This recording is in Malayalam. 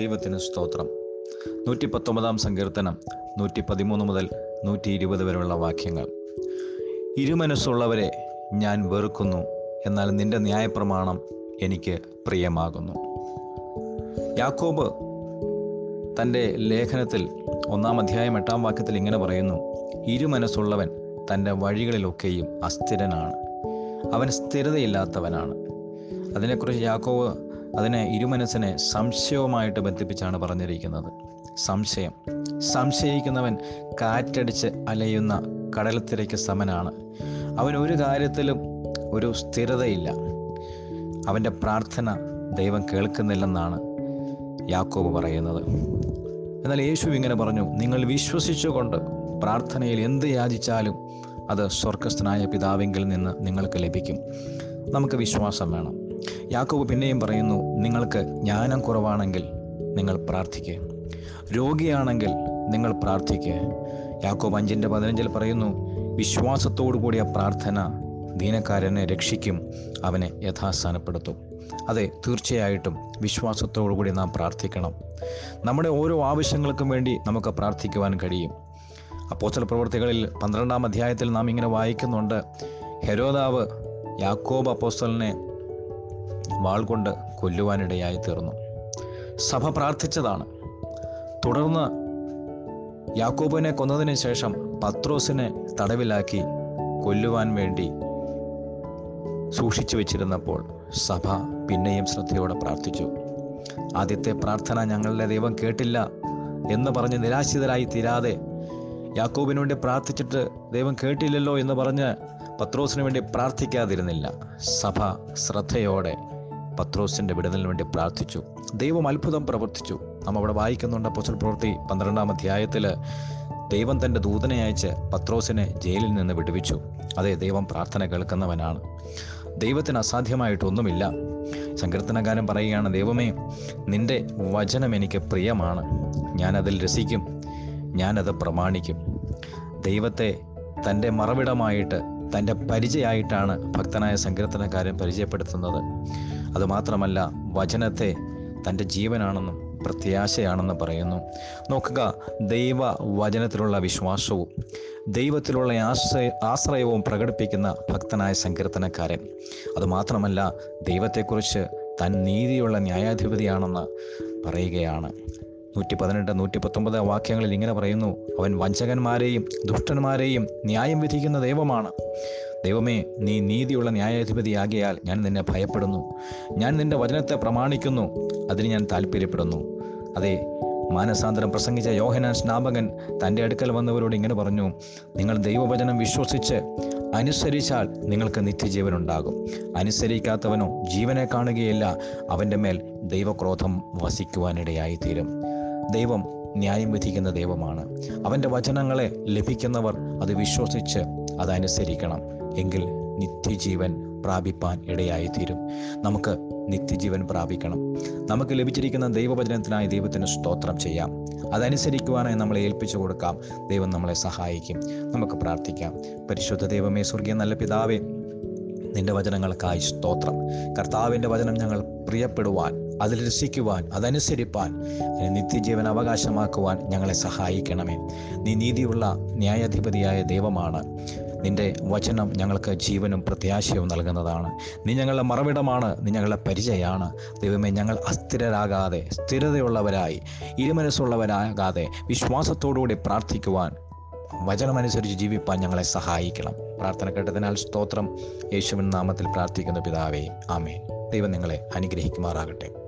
ദൈവത്തിന് സ്തോത്രം. നൂറ്റി പത്തൊമ്പതാം സങ്കീർത്തനം നൂറ്റി പതിമൂന്ന് മുതൽ നൂറ്റി ഇരുപത് വരെയുള്ള വാക്യങ്ങൾ. ഇരുമനസ്സുള്ളവരെ ഞാൻ വെറുക്കുന്നു എന്നാൽ നിന്റെ ന്യായപ്രമാണം എനിക്ക് പ്രിയമാകുന്നു. യാക്കോബ് തന്റെ ലേഖനത്തിൽ ഒന്നാം അധ്യായം എട്ടാം വാക്യത്തിൽ ഇങ്ങനെ പറയുന്നു ഇരുമനസ്സുള്ളവൻ തന്റെ വഴികളിലൊക്കെയും അസ്ഥിരനാണ്. അവൻ സ്ഥിരതയില്ലാത്തവനാണ്. അതിനെക്കുറിച്ച് യാക്കോവ് അതിനെ ഇരുമനസ്സിനെ സംശയവുമായിട്ട് ബന്ധിപ്പിച്ചാണ് പറഞ്ഞിരിക്കുന്നത്. സംശയം. സംശയിക്കുന്നവൻ കാറ്റടിച്ച് അലയുന്ന കടൽത്തിരയ്ക്ക് സമനാണ്. അവൻ ഒരു കാര്യത്തിലും ഒരു സ്ഥിരതയില്ല. അവന്റെ പ്രാർത്ഥന ദൈവം കേൾക്കുന്നില്ലെന്നാണ് യാക്കോബ് പറയുന്നത്. എന്നാൽ യേശു ഇങ്ങനെ പറഞ്ഞു നിങ്ങൾ വിശ്വസിച്ചുകൊണ്ട് പ്രാർത്ഥനയിൽ എന്ത് യാചിച്ചാലും അത് സ്വർഗസ്ഥനായ പിതാവിങ്കിൽ നിന്ന് നിങ്ങൾക്ക് ലഭിക്കും. നമുക്ക് വിശ്വാസം വേണം. യാക്കോബ് പിന്നെയും പറയുന്നു നിങ്ങൾക്ക് ജ്ഞാനം കുറവാണെങ്കിൽ നിങ്ങൾ പ്രാർത്ഥിക്കുക രോഗിയാണെങ്കിൽ നിങ്ങൾ പ്രാർത്ഥിക്കുക യാക്കോബ് അഞ്ചിന്റെ പതിനഞ്ചിൽ പറയുന്നു വിശ്വാസത്തോടു കൂടിയ പ്രാർത്ഥന ദീനക്കാരനെ രക്ഷിക്കും അവനെ യഥാസ്ഥാനപ്പെടുത്തും. അതെ തീർച്ചയായിട്ടും കൂടി നാം പ്രാർത്ഥിക്കണം. നമ്മുടെ ഓരോ ആവശ്യങ്ങൾക്കും വേണ്ടി നമുക്ക് പ്രാർത്ഥിക്കുവാൻ കഴിയും. അപ്പോസ്റ്റൽ പ്രവർത്തികളിൽ പന്ത്രണ്ടാം അധ്യായത്തിൽ നാം ഇങ്ങനെ വായിക്കുന്നുണ്ട് ഹെരോദാവ് യാക്കോബ് അപ്പോസ്റ്റലിനെ വാൾ കൊണ്ട് കൊല്ലുവാനിടയായി തീർന്നു. സഭ പ്രാർത്ഥിച്ചതാണ്. തുടർന്ന് യാക്കോബിനെ കൊന്നതിന് ശേഷം പത്രോസിനെ തടവിലാക്കി കൊല്ലുവാൻ വേണ്ടി സൂക്ഷിച്ചു വെച്ചിരുന്നപ്പോൾ സഭ പിന്നെയും ശ്രദ്ധയോടെ പ്രാർത്ഥിച്ചു. ആദ്യത്തെ പ്രാർത്ഥന ഞങ്ങളുടെ ദൈവം കേട്ടില്ല എന്ന് പറഞ്ഞ് നിരാശിതരായി തീരാതെ യാക്കോബിന് വേണ്ടി പ്രാർത്ഥിച്ചിട്ട് ദൈവം കേട്ടില്ലല്ലോ എന്ന് പറഞ്ഞ് പത്രോസിന് വേണ്ടി പ്രാർത്ഥിക്കാതിരുന്നില്ല. സഭ ശ്രദ്ധയോടെ പത്രോസിന്റെ വിടുതലിന് വേണ്ടി പ്രാർത്ഥിച്ചു. ദൈവം അത്ഭുതം പ്രവർത്തിച്ചു. നാം അവിടെ വായിക്കുന്നുണ്ട് അപ്പോസ്റ്റൽ പ്രവൃത്തി പന്ത്രണ്ടാം അധ്യായത്തിൽ ദൈവം തന്റെ ദൂതനെ അയച്ച് പത്രോസിനെ ജയിലിൽ നിന്ന് വിടുവിച്ചു. അതെ ദൈവം പ്രാർത്ഥന കേൾക്കുന്നവനാണ്. ദൈവത്തിന് അസാധ്യമായിട്ടൊന്നുമില്ല. സങ്കീർത്തനകാരൻ പറയുകയാണ് ദൈവമേ നിന്റെ വചനം എനിക്ക് പ്രിയമാണ്. ഞാനതിൽ രസിക്കും. ഞാനത് പ്രമാണിക്കും. ദൈവത്തെ തന്റെ മറവിടമായിട്ട് തന്റെ പരിചയമായിട്ടാണ് ഭക്തനായ സങ്കീർത്തനക്കാരൻ പരിചയപ്പെടുത്തുന്നത്. അതുമാത്രമല്ല വചനത്തെ തന്റെ ജീവനാണെന്നും പ്രത്യാശയാണെന്ന് പറയുന്നു. നോക്കുക ദൈവ വചനത്തിലുള്ള വിശ്വാസവും ദൈവത്തിലുള്ള ആശ്രയ ആശ്രയവും പ്രകടിപ്പിക്കുന്ന ഭക്തനായ സങ്കീർത്തനക്കാരൻ. അതുമാത്രമല്ല ദൈവത്തെക്കുറിച്ച് താൻ നീതിയുള്ള ന്യായാധിപതിയാണെന്ന് പറയുകയാണ്. നൂറ്റി പതിനെട്ട് നൂറ്റി പത്തൊമ്പത് വാക്യങ്ങളിൽ ഇങ്ങനെ പറയുന്നു. അവൻ വഞ്ചകന്മാരെയും ദുഷ്ടന്മാരെയും ന്യായം വിധിക്കുന്ന ദൈവമാണ്. ദൈവമേ നീ നീതിയുള്ള ന്യായാധിപതിയാകിയാൽ ഞാൻ നിന്നെ ഭയപ്പെടുന്നു. ഞാൻ നിന്റെ വചനത്തെ പ്രമാണിക്കുന്നു. അതിന് ഞാൻ താല്പര്യപ്പെടുന്നു അതെ മാനസാന്തരം പ്രസംഗിച്ച യോഹനാൻ സ്നാപകൻ തന്റെ അടുക്കൽ വന്നവരോട് ഇങ്ങനെ പറഞ്ഞു നിങ്ങൾ ദൈവവചനം വിശ്വസിച്ച് അനുസരിച്ചാൽ നിങ്ങൾക്ക് നിത്യജീവൻ ഉണ്ടാകും അനുസരിക്കാത്തവനോ ജീവനെ കാണുകയില്ല. അവന്റെ മേൽ ദൈവക്രോധം വസിക്കുവാനിടയായി തീരും ദൈവം ന്യായം വിധിക്കുന്ന ദൈവമാണ്. അവന്റെ വചനങ്ങളെ ലഭിക്കുന്നവർ അത് വിശ്വസിച്ച് അതനുസരിക്കണം എങ്കിൽ നിത്യജീവൻ പ്രാപിപ്പാൻ ഇടയായിത്തീരും. നമുക്ക് നിത്യജീവൻ പ്രാപിക്കണം. നമുക്ക് ലഭിച്ചിരിക്കുന്ന ദൈവവചനത്തിനായി ദൈവത്തിന് സ്തോത്രം ചെയ്യാം. അതനുസരിക്കുവാനായി നമ്മളെ ഏൽപ്പിച്ചു കൊടുക്കാം. ദൈവം നമ്മളെ സഹായിക്കും. നമുക്ക് പ്രാർത്ഥിക്കാം. പരിശുദ്ധ ദൈവമേ സ്വർഗീയ നല്ല പിതാവേ നിന്റെ വചനങ്ങൾക്കായി സ്തോത്രം. കർത്താവിന്റെ വചനം ഞങ്ങൾ പ്രിയപ്പെടുവാൻ അതിൽ രസിക്കുവാൻ അതനുസരിപ്പാൻ നിത്യജീവൻ അവകാശമാക്കുവാൻ ഞങ്ങളെ സഹായിക്കണമേ. നീ നീതിയുള്ള ന്യായാധിപതിയായ ദൈവമാണ്. നിന്റെ വചനം ഞങ്ങൾക്ക് ജീവനും പ്രത്യാശയും നൽകുന്നതാണ്. നീ ഞങ്ങളുടെ മറവിടമാണ് നീ ഞങ്ങളുടെ പരിചയമാണ്. ദൈവമേ ഞങ്ങൾ അസ്ഥിരരാകാതെ സ്ഥിരതയുള്ളവരായി ഇരുമനസ്സുള്ളവരാകാതെ വിശ്വാസത്തോടുകൂടി പ്രാർത്ഥിക്കുവാൻ വചനമനുസരിച്ച് ജീവിപ്പാൻ ഞങ്ങളെ സഹായിക്കണം. പ്രാർത്ഥന കേട്ടതിനാൽ സ്തോത്രം. യേശുവിൻ നാമത്തിൽ പ്രാർത്ഥിക്കുന്ന പിതാവേ. ആമേൻ. ദൈവം നിങ്ങളെ അനുഗ്രഹിക്കുമാറാകട്ടെ.